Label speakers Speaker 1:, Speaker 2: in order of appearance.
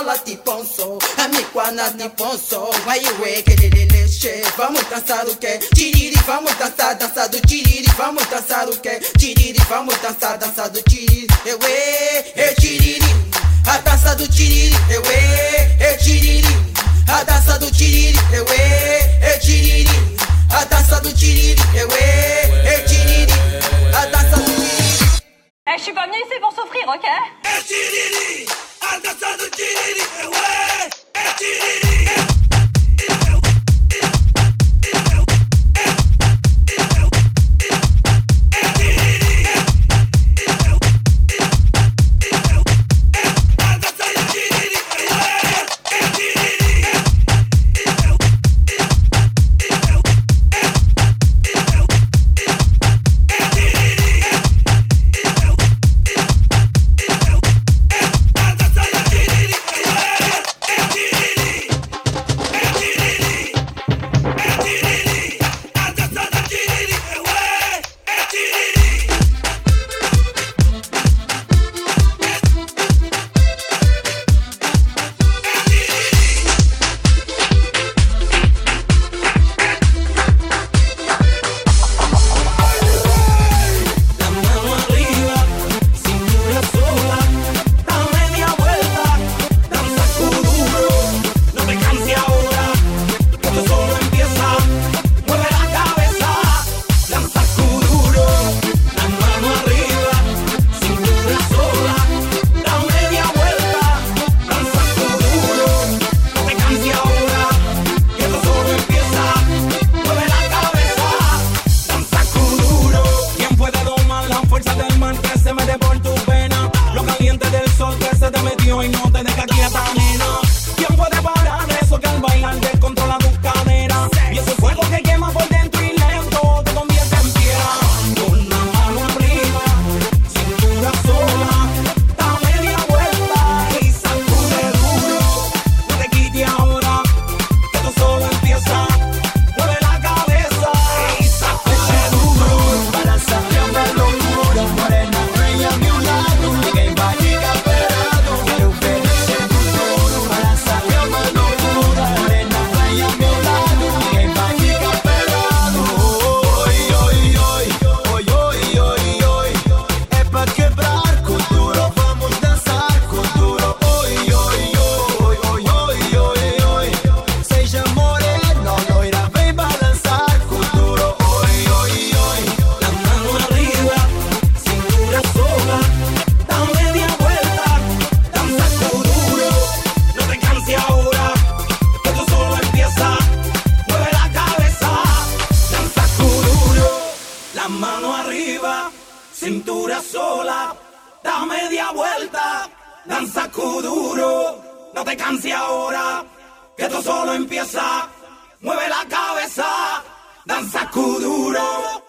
Speaker 1: ala tiponso, amikwana ponço. vai ué, quereleleche, vamos dançar o que? Tiriri, vamos dançar, dançar do tiriri, vamos dançar o que? Tiriri, vamos dançar, dançar do tiriri, ué, é tiriri, a dança do tiriri, ué, é tiriri, a dança do tiriri, ué, é tiriri, a dança do tiriri, ué, é tiriri, a dança do tiriri.
Speaker 2: Eh, je suis pas venue ici pour souffrir, ok?
Speaker 3: Eh, tiriri!
Speaker 4: You ain't no cintura sola, da media vuelta, danza duro, no te canses ahora, que esto solo empieza, mueve la cabeza, danza duro.